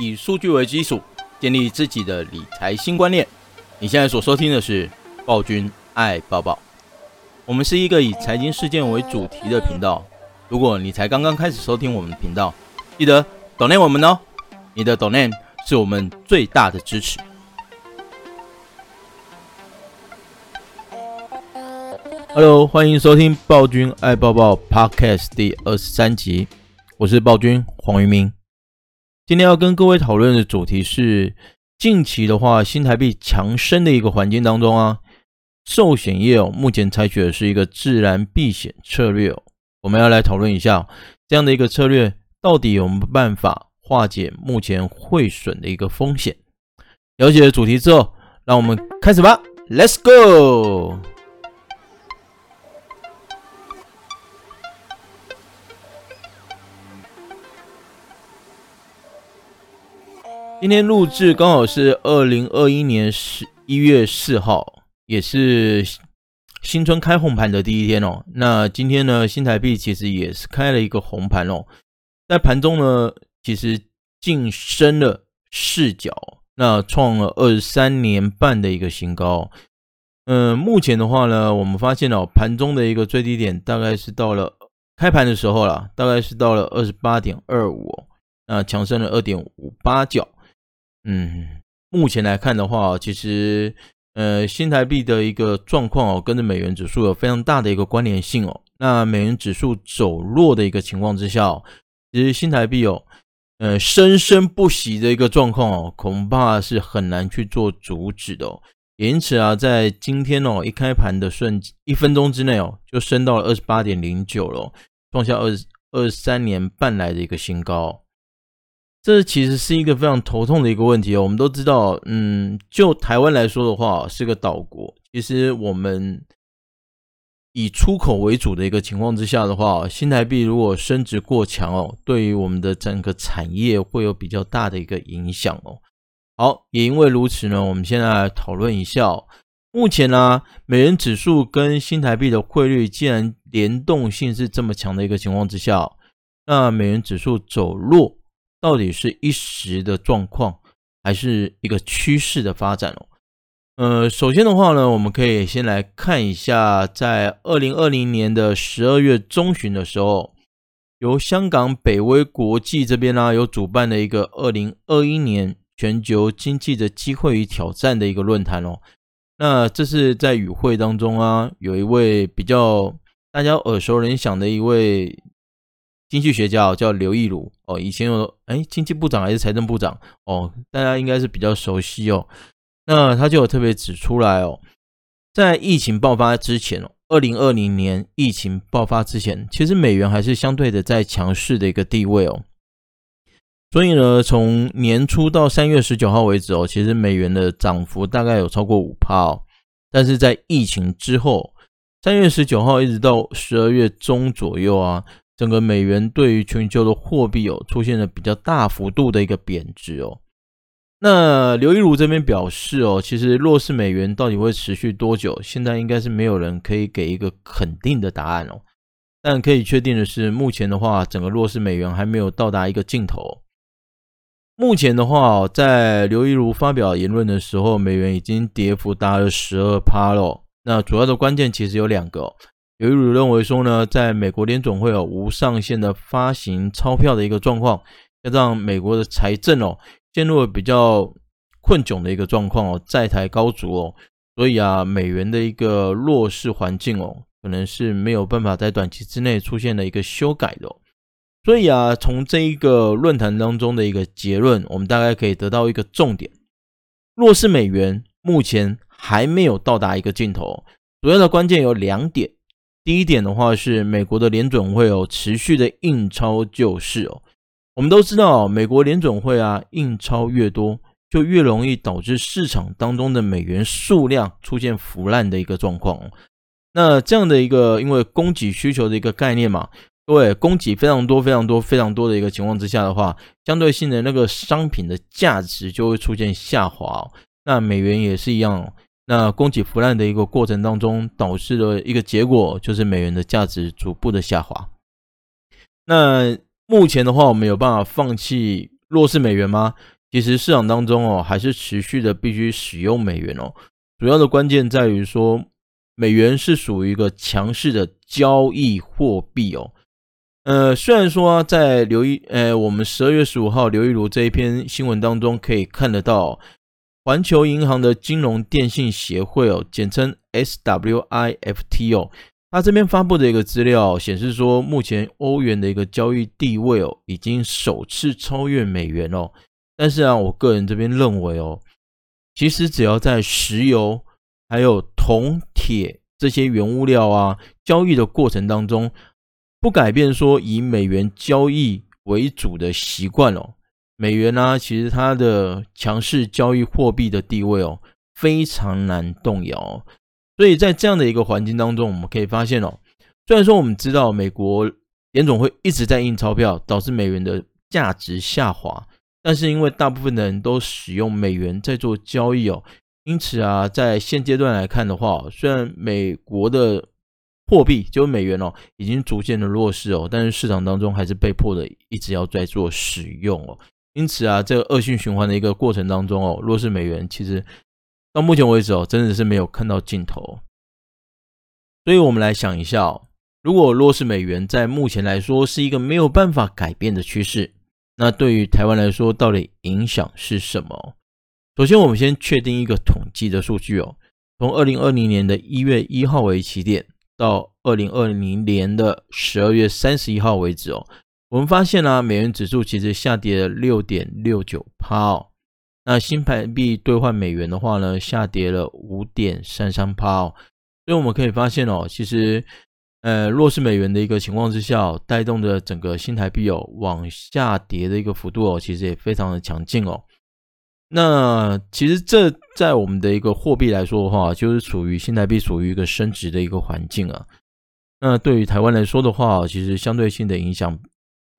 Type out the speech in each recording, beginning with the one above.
以数据为基础，建立自己的理财新观念。你现在所收听的是暴君爱抱抱。我们是一个以财经事件为主题的频道。如果你才刚刚开始收听我们的频道，记得 donate 我们哦，你的 donate 是我们最大的支持。Hello，欢迎收听暴君爱抱抱 Podcast 第二十三集，我是暴君黄于明。今天要跟各位讨论的主题是，近期的话，新台币强升的一个环境当中啊，寿险业哦，目前采取的是一个自然避险策略哦。我们要来讨论一下这样的一个策略到底有没有办法化解目前汇损的一个风险。了解了主题之后，让我们开始吧，Let's go。今天录制刚好是二零二一年十一月四号，也是新春开红盘的第一天哦。那今天呢，新台币其实也是开了一个红盘哦，在盘中呢，其实净升了四角，那创了二十三年半的一个新高。嗯，目前的话呢，我们发现哦，盘中的一个最低点大概是到了开盘的时候啦，大概是到了二十八点二五，那强升了二点五八角。嗯，目前来看的话，其实呃，新台币的一个状况哦，跟着美元指数有非常大的一个关联性哦。那美元指数走弱的一个情况之下哦，其实新台币哦，呃，生生不息的一个状况哦，恐怕是很难去做阻止的哦。因此啊，在今天哦，一开盘的瞬一分钟之内哦，就升到了二十八点零九了，创下二二三年半来的一个新高。这其实是一个非常头痛的一个问题哦。我们都知道，嗯，就台湾来说的话，是个岛国。其实我们以出口为主的一个情况之下的话，新台币如果升值过强哦，对于我们的整个产业会有比较大的一个影响哦。好，也因为如此呢，我们现在来讨论一下。目前呢，美元指数跟新台币的汇率既然联动性是这么强的一个情况之下，那美元指数走弱。到底是一时的状况，还是一个趋势的发展哦？呃，首先的话呢，我们可以先来看一下，在二零二零年的十二月中旬的时候，由香港北威国际这边呢、有主办的一个二零二一年全球经济的机会与挑战的一个论坛哦。那这是在与会当中啊，有一位比较大家耳熟能详的一位。经济学家叫刘益如哦，以前有哎，经济部长还是财政部长哦，大家应该是比较熟悉哦。那他就有特别指出来哦，在疫情爆发之前，二零二零年疫情爆发之前，其实美元还是相对的在强势的一个地位哦。所以呢，从年初到三月十九号为止哦，其实美元的涨幅大概有超过五趴哦。但是在疫情之后，三月十九号一直到十二月中左右啊。整个美元对于全球的货币哦，出现了比较大幅度的一个贬值哦。那刘一如这边表示哦，其实弱势美元到底会持续多久？现在应该是没有人可以给一个肯定的答案哦。但可以确定的是，目前的话，整个弱势美元还没有到达一个尽头。目前的话，在刘一如发表言论的时候，美元已经跌幅达了十二趴了。那主要的关键其实有两个。有一组认为说呢，在美国联总会有无上限的发行钞票的一个状况，要让美国的财政哦陷入了比较困窘的一个状况哦，债台高筑哦，所以啊，美元的一个弱势环境哦，可能是没有办法在短期之内出现的一个修改的。所以啊，从这一个论坛当中的一个结论，我们大概可以得到一个重点：弱势美元目前还没有到达一个尽头，主要的关键有两点。第一点的话是美国的联准会有持续的印钞救市哦。我们都知道，美国联准会啊印钞越多，就越容易导致市场当中的美元数量出现腐烂的一个状况。那这样的一个因为供给需求的一个概念嘛，各位供给非常多、非常多、非常多的一个情况之下的话，相对性的那个商品的价值就会出现下滑。那美元也是一样。那供给腐烂的一个过程当中，导致的一个结果就是美元的价值逐步的下滑。那目前的话，我们有办法放弃弱势美元吗？其实市场当中哦，还是持续的必须使用美元哦。主要的关键在于说，美元是属于一个强势的交易货币哦。呃，虽然说，在刘一呃，我们十二月十五号刘一如这一篇新闻当中可以看得到，环球银行的金融电信协会哦，简称 SWIFT 哦，它这边发布的一个资料显示说，目前欧元的一个交易地位哦，已经首次超越美元哦。但是啊，我个人这边认为哦，其实只要在石油、还有铜、铁这些原物料啊交易的过程当中，不改变说以美元交易为主的习惯哦，美元呢、其实它的强势交易货币的地位哦，非常难动摇。所以在这样的一个环境当中，我们可以发现哦，虽然说我们知道美国联总会一直在印钞票，导致美元的价值下滑。但是因为大部分的人都使用美元在做交易哦，因此啊，在现阶段来看的话，虽然美国的货币就是美元哦，已经逐渐的弱势哦，但是市场当中还是被迫的一直要在做使用哦。因此啊，这个恶性循环的一个过程当中哦，弱势美元其实到目前为止哦，真的是没有看到尽头。所以我们来想一下哦，如果弱势美元在目前来说是一个没有办法改变的趋势。那对于台湾来说，到底影响是什么？首先，我们先确定一个统计的数据哦。从二零二零年的一月一号为起点，到二零二零年的十二月三十一号为止哦，我们发现呢、美元指数其实下跌了六点六九趴哦。那新台币兑换美元的话呢，下跌了五点三三趴哦。所以我们可以发现哦，其实。呃，弱势美元的一个情况之下，带动着整个新台币哦往下跌的一个幅度哦，其实也非常的强劲哦。那其实这在我们的一个货币来说的话，就是处于新台币属于一个升值的一个环境啊。那对于台湾来说的话，其实相对性的影响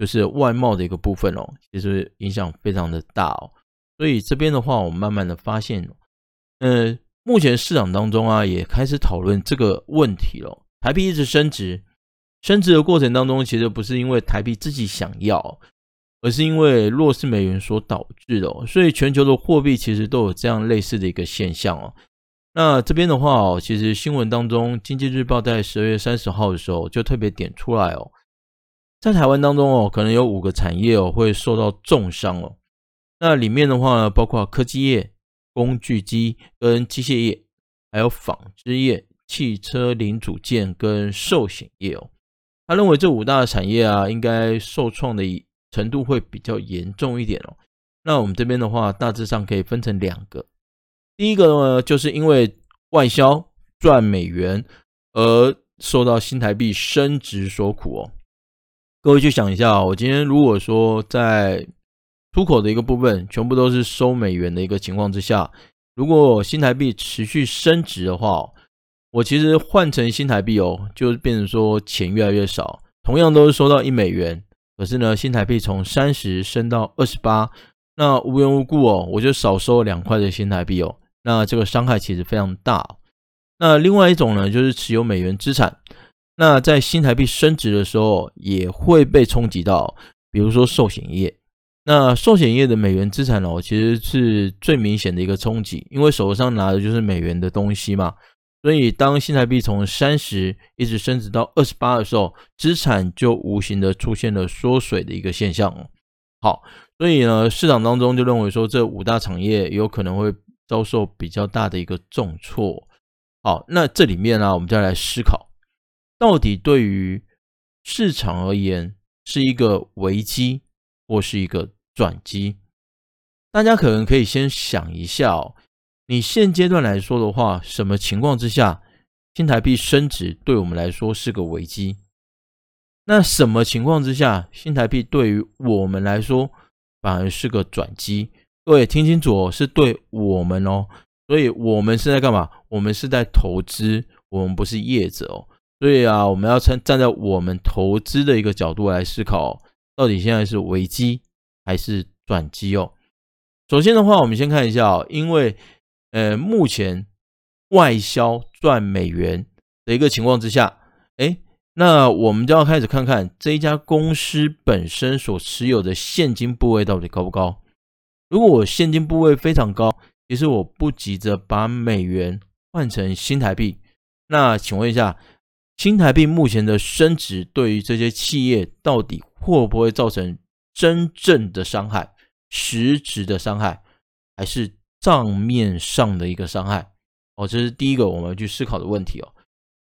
就是外贸的一个部分哦，其实影响非常的大哦。所以这边的话，我们慢慢的发现，呃，目前市场当中啊也开始讨论这个问题了。台币一直升值，升值的过程当中，其实不是因为台币自己想要，而是因为弱势美元所导致的。所以全球的货币其实都有这样类似的一个现象哦。那这边的话哦，其实新闻当中，《经济日报》在十二月三十号的时候就特别点出来哦，在台湾当中哦，可能有五个产业哦会受到重伤哦。那里面的话呢，包括科技业、工具机跟机械业，还有纺织业。汽车零组件跟寿险业哦，他认为这五大产业啊，应该受创的程度会比较严重一点哦。那我们这边的话，大致上可以分成两个。第一个呢，就是因为外销赚美元而受到新台币升值所苦哦。各位去想一下，我今天如果说在出口的一个部分全部都是收美元的一个情况之下，如果新台币持续升值的话，我其实换成新台币哦，就变成说钱越来越少。同样都是收到一美元，可是呢，新台币从三十升到二十八，那无缘无故哦，我就少收了两块的新台币哦。那这个伤害其实非常大。那另外一种呢，就是持有美元资产，那在新台币升值的时候也会被冲击到，比如说寿险业。那寿险业的美元资产哦，其实是最明显的一个冲击，因为手上拿的就是美元的东西嘛。所以，当新台币从三十一直升值到二十八的时候，资产就无形的出现了缩水的一个现象。好，所以呢，市场当中就认为说，这五大产业有可能会遭受比较大的一个重挫。好，那这里面呢、我们再来思考，到底对于市场而言是一个危机或是一个转机？大家可能可以先想一下哦。你现阶段来说的话，什么情况之下新台币升值对我们来说是个危机？那什么情况之下新台币对于我们来说反而是个转机？各位听清楚哦，是对我们哦，所以我们是在干嘛？我们是在投资，我们不是业者哦。所以啊，我们要站站在我们投资的一个角度来思考，到底现在是危机还是转机哦？首先的话，我们先看一下哦，因为。呃，目前外销赚美元的一个情况之下，诶，那我们就要开始看看这一家公司本身所持有的现金部位到底高不高。如果我现金部位非常高，其实我不急着把美元换成新台币。那请问一下，新台币目前的升值对于这些企业到底会不会造成真正的伤害、实质的伤害，还是账面上的一个伤害？哦，这是第一个我们要去思考的问题哦。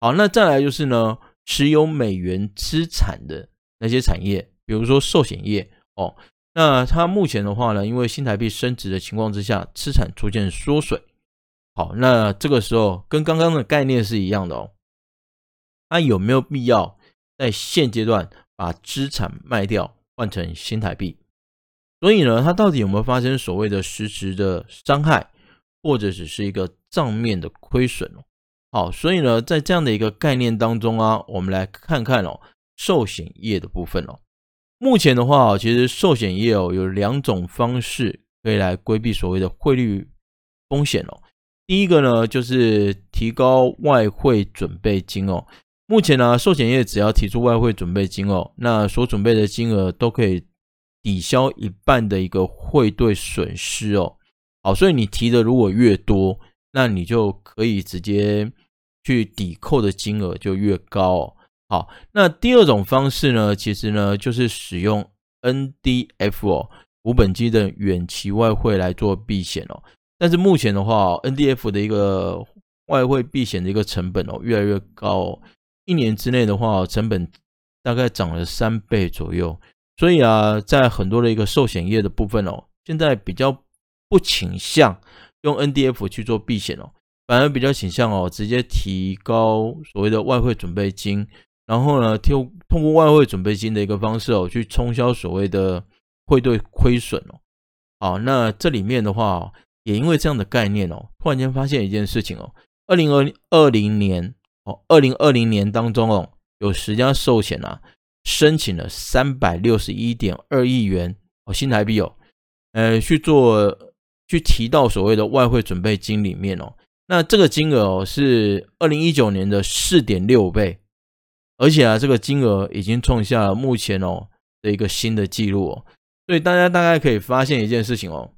好，那再来就是呢。持有美元资产的那些产业，比如说寿险业哦，那它目前的话呢，因为新台币升值的情况之下，资产出现缩水。好，那这个时候跟刚刚的概念是一样的哦。他有没有必要在现阶段把资产卖掉换成新台币？所以呢，它到底有没有发生所谓的实质的伤害，或者只是一个账面的亏损哦？好，所以呢，在这样的一个概念当中啊，我们来看看哦，寿险业的部分哦。目前的话，其实寿险业哦有两种方式可以来规避所谓的汇率风险哦。第一个呢，就是提高外汇准备金哦。目前呢，寿险业只要提出外汇准备金哦，那所准备的金额都可以抵消一半的一个汇兑损失哦。好，所以你提的如果越多，那你就可以直接去抵扣的金额就越高哦。好，那第二种方式呢，其实呢就是使用 NDF 哦，无本金的远期外汇来做避险哦。但是目前的话，NDF 的一个外汇避险的一个成本哦越来越高哦，一年之内的话，成本大概涨了三倍左右。所以啊，在很多的一个寿险业的部分哦，现在比较不倾向。用 NDF 去做避险哦，反而比较倾向哦，直接提高所谓的外汇准备金，然后呢，通通过外汇准备金的一个方式哦，去冲销所谓的汇兑亏损哦。好，那这里面的话，也因为这样的概念哦，突然间发现一件事情哦，二零二二零年哦，二零二零年当中哦，有十家寿险啊，申请了三百六十一点二亿元哦新台币哦，呃去做。去提到所谓的外汇准备金里面哦，那这个金额哦是二零一九年的四点六倍，而且啊这个金额已经创下了目前哦的一个新的记录哦，所以大家大概可以发现一件事情哦，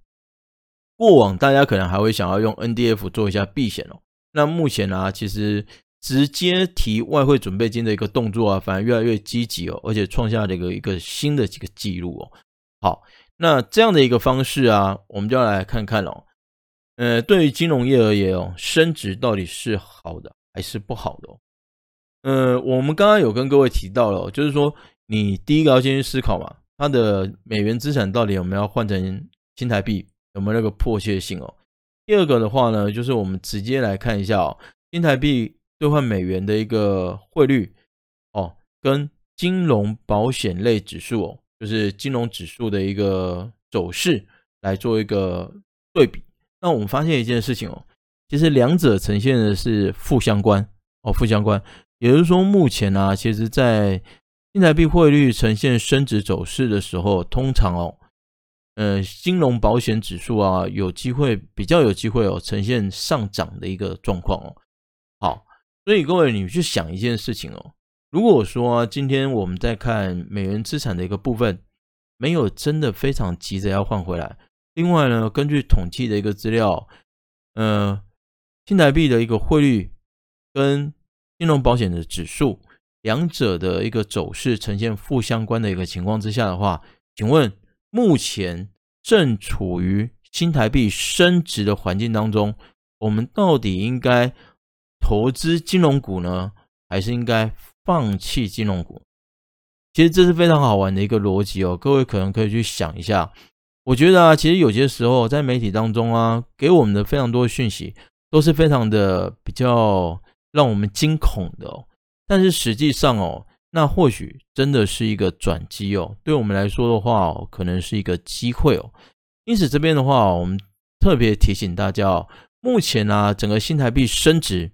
过往大家可能还会想要用 NDF 做一下避险哦，那目前啊其实直接提外汇准备金的一个动作啊反而越来越积极哦，而且创下了一个一个新的几个记录哦，好。那这样的一个方式啊，我们就要来看看哦。呃，对于金融业而言哦，升值到底是好的还是不好的哦？呃，我们刚刚有跟各位提到了，就是说你第一个要先去思考嘛，它的美元资产到底有没有换成新台币，有没有那个迫切性哦？第二个的话呢，就是我们直接来看一下哦，新台币兑换美元的一个汇率哦，跟金融保险类指数哦。就是金融指数的一个走势来做一个对比，那我们发现一件事情哦，其实两者呈现的是负相关哦，负相关，也就是说目前呢、啊，其实在新台币汇率呈现升值走势的时候，通常哦，呃，金融保险指数啊，有机会比较有机会哦，呈现上涨的一个状况哦。好，所以各位你去想一件事情哦。如果说啊，今天我们在看美元资产的一个部分，没有真的非常急着要换回来。另外呢，根据统计的一个资料，呃，新台币的一个汇率跟金融保险的指数，两者的一个走势呈现负相关的一个情况之下的话，请问目前正处于新台币升值的环境当中，我们到底应该投资金融股呢，还是应该？放弃金融股，其实这是非常好玩的一个逻辑哦。各位可能可以去想一下。我觉得啊，其实有些时候在媒体当中啊，给我们的非常多的讯息都是非常的比较让我们惊恐的哦。但是实际上哦，那或许真的是一个转机哦。对我们来说的话哦，可能是一个机会哦。因此这边的话，我们特别提醒大家哦，目前啊，整个新台币升值。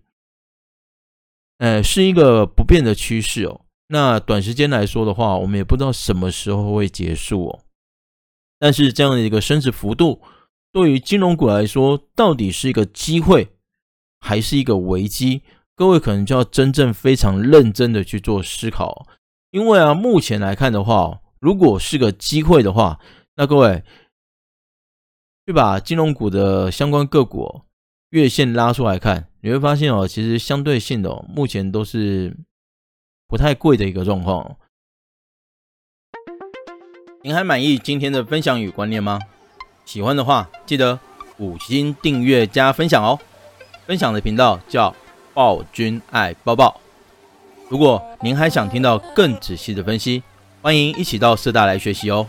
呃，是一个不变的趋势哦。那短时间来说的话，我们也不知道什么时候会结束哦。但是这样的一个升值幅度，对于金融股来说，到底是一个机会还是一个危机？各位可能就要真正非常认真的去做思考，因为啊，目前来看的话，如果是个机会的话，那各位去把金融股的相关个股月线拉出来看，你会发现哦，其实相对性的，目前都是不太贵的一个状况。您还满意今天的分享与观念吗？喜欢的话，记得五星订阅加分享哦。分享的频道叫。暴君爱抱抱。如果您还想听到更仔细的分析，欢迎一起到社大来学习哦。